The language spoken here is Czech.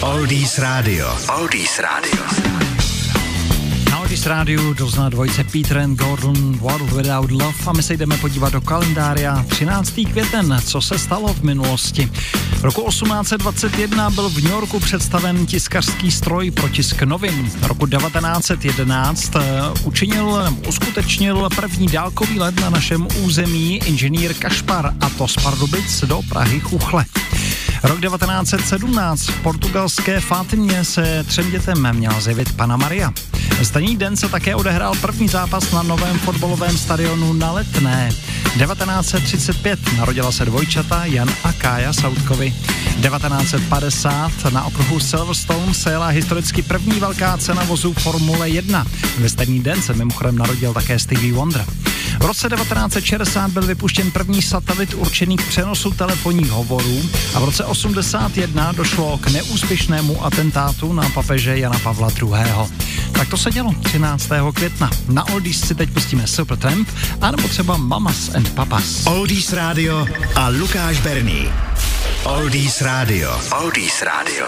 Oldies Radio. Oldies Radio. Na Oldies Rádiu dozná dvojice Peter and Gordon World Without Love a my se jdeme podívat do kalendária 13. květen, co se stalo v minulosti. V roku 1821 byl v New Yorku představen tiskařský stroj pro tisk novin. Roku 1911 eh, učinil, uskutečnil první dálkový let na našem území inženýr Kašpar a to z Pardubic do Prahy Chuchle. Rok 1917 v portugalské Fátimě se třem dětem měla zjevit Pana Maria. Stejný den se také odehrál první zápas na novém fotbalovém stadionu na Letné. 1935 narodila se dvojčata Jan a Kája Sautkovi. 1950 na okruhu Silverstone se jela historicky první velká cena vozů Formule 1. Ve stejný den se mimochodem narodil také Stevie Wonder. V roce 1960 byl vypuštěn první satelit určený k přenosu telefonních hovorů a v roce 81 došlo k neúspěšnému atentátu na papeže Jana Pavla II. Tak to se dělo 13. května. Na Oldies si teď pustíme Supertramp, anebo třeba Mamas and Papas. Oldies Radio a Lukáš Berný. Oldies Radio. Oldies Radio.